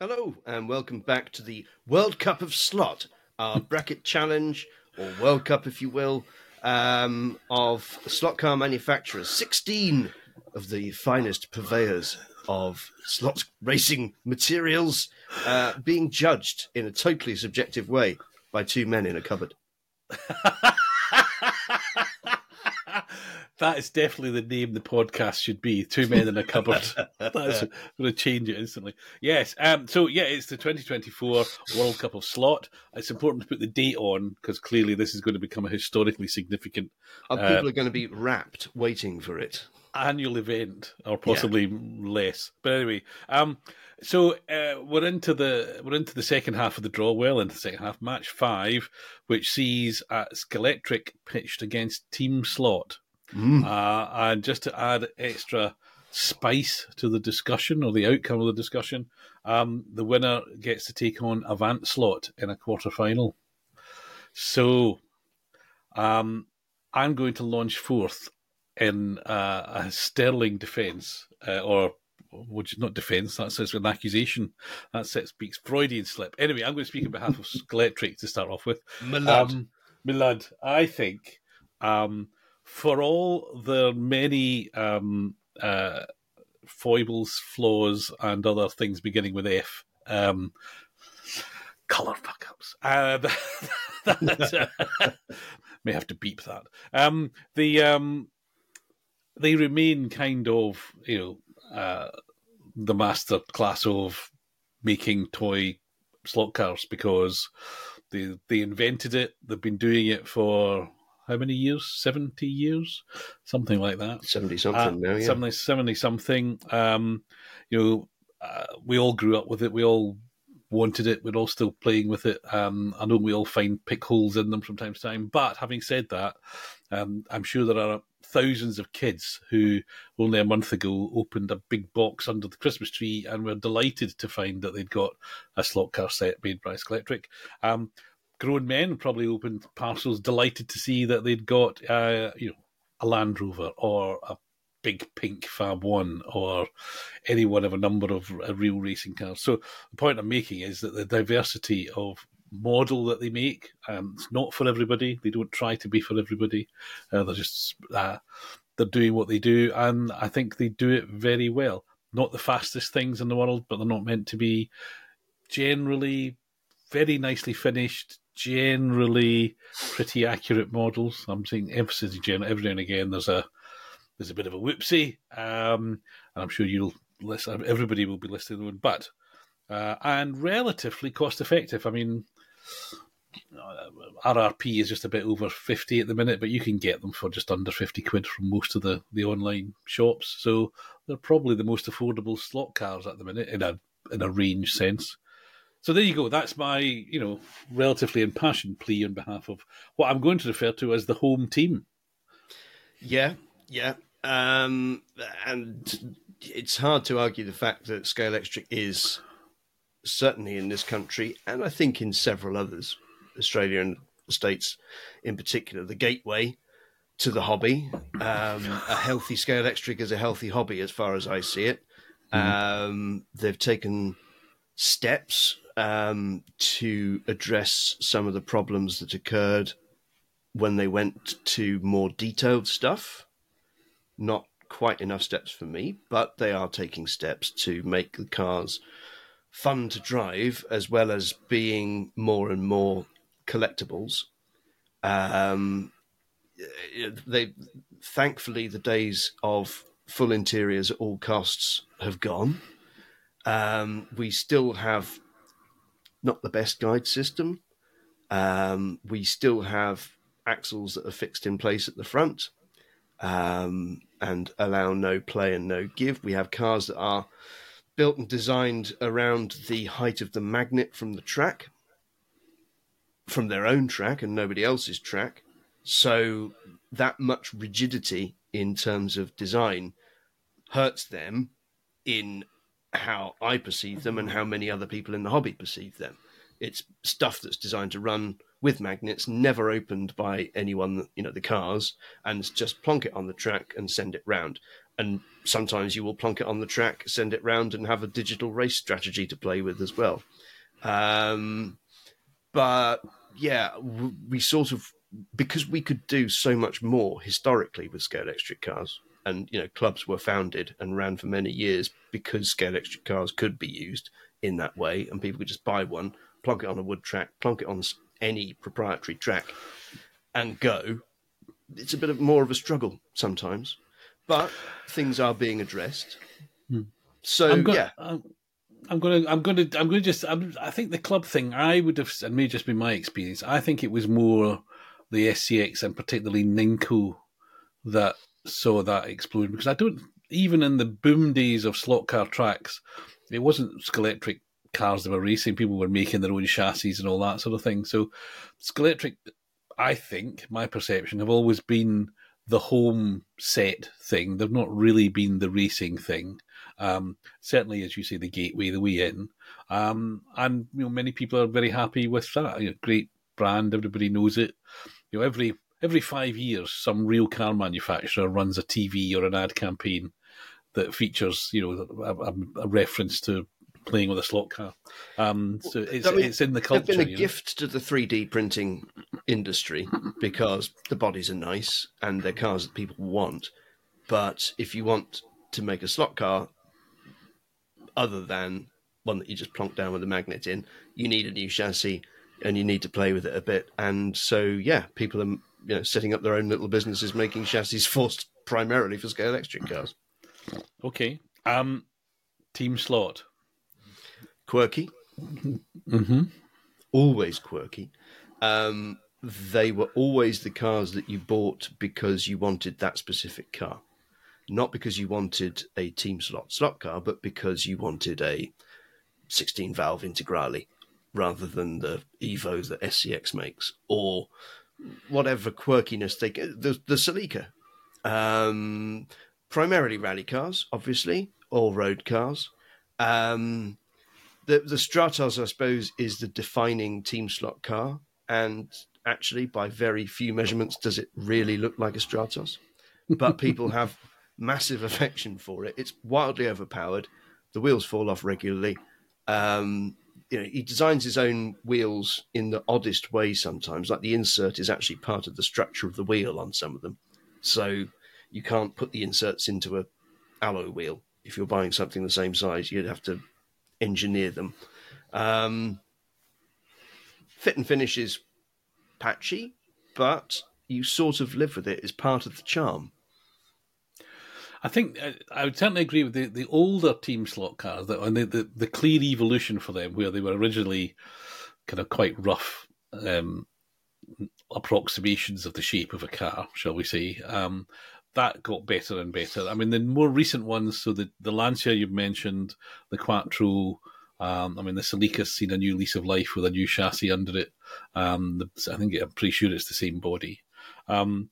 Hello, and welcome back to the World Cup of Slot, our bracket challenge, or World Cup, if you will, um, of slot car manufacturers. 16 of the finest purveyors of slot racing materials uh, being judged in a totally subjective way by two men in a cupboard. that is definitely the name the podcast should be. Two men in a cupboard. That's going to change it instantly. Yes. Um. So yeah, it's the 2024 World Cup of Slot. It's important to put the date on because clearly this is going to become a historically significant. Uh, people are going to be wrapped waiting for it. Annual event, or possibly yeah. less. But anyway, um, so uh, we're into the we're into the second half of the draw. Well, into the second half, match five, which sees uh, Scalextric pitched against Team Slot. Mm. Uh, and just to add extra spice to the discussion or the outcome of the discussion, um, the winner gets to take on Avant Slot in a quarter final. So um, I'm going to launch forth in uh, a sterling defence, uh, or which is not defence, that's an accusation. That speaks Freudian slip. Anyway, I'm going to speak on behalf of Scalextric to start off with. My lad. Um, my lad, I think um, for all the many um, uh, foibles, flaws, and other things beginning with F, um, color fuck ups. Uh, that, uh, may have to beep that. Um, the um, they remain kind of you know uh, the master class of making toy slot cars because they they invented it. They've been doing it for how many years? 70 years? Something like that. 70 something uh, now, yeah. 70, 70 something. Um, you know, uh, we all grew up with it. We all wanted it. We're all still playing with it. Um, I know we all find pick holes in them from time to time. But having said that, um, I'm sure there are thousands of kids who only a month ago opened a big box under the Christmas tree and were delighted to find that they'd got a slot car set made by Scalextric. Um, grown men probably opened parcels delighted to see that they'd got uh, you know a Land Rover or a big pink Fab One or any one of a number of real racing cars. So the point I'm making is that the diversity of model that they make, um, it's not for everybody. They don't try to be for everybody. Uh, they're just uh, they're doing what they do, and I think they do it very well. Not the fastest things in the world, but they're not meant to be. Generally, very nicely finished, generally pretty accurate models. I'm saying emphasis general. Every now and again, there's a there's a bit of a whoopsie, um, and I'm sure you'll list, everybody will be listing one, but uh, and relatively cost effective. I mean, uh, RRP is just a bit over 50 at the minute, but you can get them for just under 50 quid from most of the, the online shops. So they're probably the most affordable slot cars at the minute in a in a range sense. So there you go. That's my, you know, relatively impassioned plea on behalf of what I'm going to refer to as the home team. Yeah, yeah. Um, and it's hard to argue the fact that Scalextric is certainly in this country, and I think in several others, Australia and the States in particular, the gateway to the hobby. Um, a healthy Scalextric is a healthy hobby, as far as I see it. Mm-hmm. Um, they've taken steps um, to address some of the problems that occurred when they went to more detailed stuff. Not quite enough steps for me, but they are taking steps to make the cars fun to drive as well as being more and more collectibles. Um, they thankfully the days of full interiors at all costs have gone. Um, we still have not the best guide system. Um, we still have axles that are fixed in place at the front um, and allow no play and no give. We have cars that are built and designed around the height of the magnet from the track, from their own track and nobody else's track. So that much rigidity in terms of design hurts them in how I perceive them and how many other people in the hobby perceive them. It's stuff that's designed to run with magnets, never opened by anyone, you know, the cars, and just plonk it on the track and send it round. And sometimes you will plonk it on the track, send it round, and have a digital race strategy to play with as well. Um, but yeah, we sort of because we could do so much more historically with Scalextric cars, and you know, clubs were founded and ran for many years because Scalextric cars could be used in that way, and people could just buy one, plonk it on a wood track, plonk it on any proprietary track, and go. It's a bit of more of a struggle sometimes, but things are being addressed. Hmm. So yeah. I'm, I'm gonna, I'm gonna, I'm gonna just. I'm, i think the club thing. I would have, and may just be my experience. I think it was more the SCX and particularly Ninco that saw that explode because I don't even in the boom days of slot car tracks, it wasn't Scalextric cars that were racing. People were making their own chassis and all that sort of thing. So Scalextric, I think, my perception, have always been the home set thing. They've not really been the racing thing. Um, certainly, as you say, the gateway, the way in. Um, and you know, many people are very happy with that. You know, great brand, everybody knows it you know, every every five years, some real car manufacturer runs a TV or an ad campaign that features, you know, a, a reference to playing with a slot car. Um, so it's, I mean, it's in the culture. It's been a gift know? to the 3D printing industry because the bodies are nice and they're cars that people want. But if you want to make a slot car other than one that you just plonk down with a magnet in, you need a new chassis and you need to play with it a bit. And so, yeah, people are you know setting up their own little businesses, making chassis forced primarily for Scalextric cars. Okay, um, Team Slot, quirky, mm-hmm. always quirky. Um, they were always the cars that you bought because you wanted that specific car, not because you wanted a Team Slot slot car, but because you wanted a 16 valve Integrale rather than the Evo that SCX makes, or whatever quirkiness they. The, the Celica, um, primarily rally cars, obviously, or road cars. Um, the the Stratos, I suppose, is the defining team slot car, and actually, by very few measurements, does it really look like a Stratos? But people have massive affection for it. It's wildly overpowered. The wheels fall off regularly. Um, you know, he designs his own wheels in the oddest way sometimes. Like the insert is actually part of the structure of the wheel on some of them, so you can't put the inserts into a alloy wheel. If you're buying something the same size, you'd have to engineer them. Um, fit and finish is patchy, but you sort of live with it as part of the charm. I think uh, I would certainly agree with the, the older team slot cars that and the, the, the clear evolution for them, where they were originally kind of quite rough um, approximations of the shape of a car, shall we say. Um, that got better and better. I mean, the more recent ones, so the, the Lancia you've mentioned, the Quattro, um, I mean, the Celica's seen a new lease of life with a new chassis under it. Um, the, I think I'm pretty sure it's the same body. Um,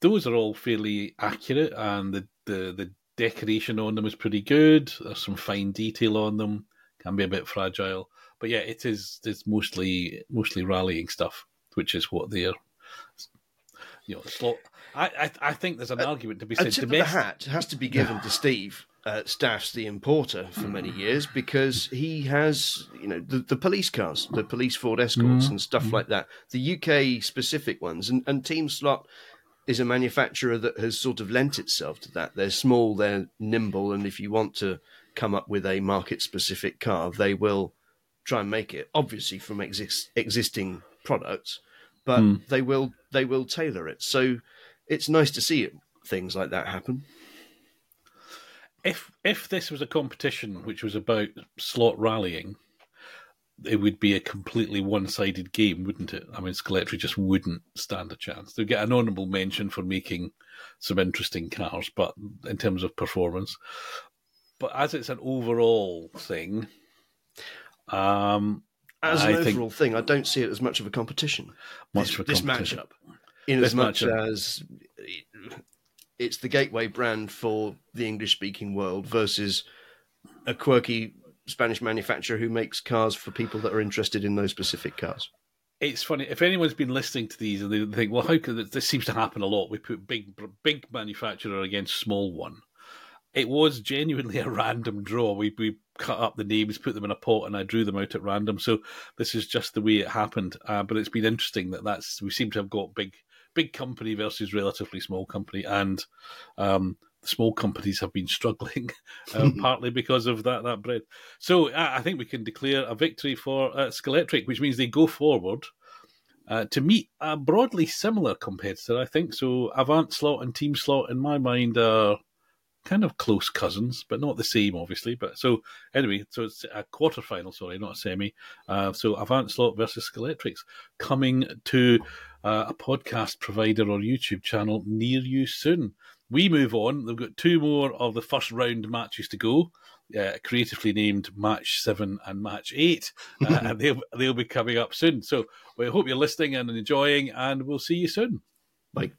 those are all fairly accurate, and the the the decoration on them is pretty good. There's some fine detail on them. Can be a bit fragile, but yeah, it is. It's mostly mostly rallying stuff, which is what they're. You know, slot. I, I I think there's an uh, argument to be said. Domestic... the hat has to be given to Steve uh, Staffs, the importer, for many years because he has, you know, the, the police cars, the police Ford Escorts mm and stuff mm like that, the UK specific ones, and, and Team Slot is a manufacturer that has sort of lent itself to that. They're small, they're nimble, and if you want to come up with a market specific car, they will try and make it. Obviously, from exist, existing products, but mm. they will they will tailor it. So it's nice to see it, things like that happen. If if this was a competition which was about slot rallying, it would be a completely one-sided game, wouldn't it? I mean, Scalextric just wouldn't stand a chance. They'd get an honourable mention for making some interesting cars, but in terms of performance, but as it's an overall thing, um, as an I overall thing, I don't see it as much of a competition. Much this, this matchup, in this as much matchup. as it's the gateway brand for the English-speaking world versus a quirky Spanish manufacturer who makes cars for people that are interested in those specific cars. it's funny if anyone's been listening to these and they think, well, how could this, this seems to happen a lot? We put big big manufacturer against small one. It was genuinely a random draw. We we cut up the names, put them in a pot, and I drew them out at random. So this is just the way it happened. Uh, but it's been interesting that that's we seem to have got big big company versus relatively small company, and um, small companies have been struggling, uh, partly because of that that bread. So uh, I think we can declare a victory for uh, Scalextric, which means they go forward. Uh, to meet a broadly similar competitor, I think. So Avant Slot and Team Slot, in my mind, are kind of close cousins, but not the same, obviously. But so anyway, so it's a quarter final, sorry, not a semi. Uh, so Avant Slot versus Scalextrics coming to uh, a podcast provider or YouTube channel near you soon. We move on. They've got two more of the first round matches to go. Uh, creatively named Match Seven and Match Eight, uh, and they'll they'll be coming up soon. So we hope you're listening and enjoying, and we'll see you soon. Bye.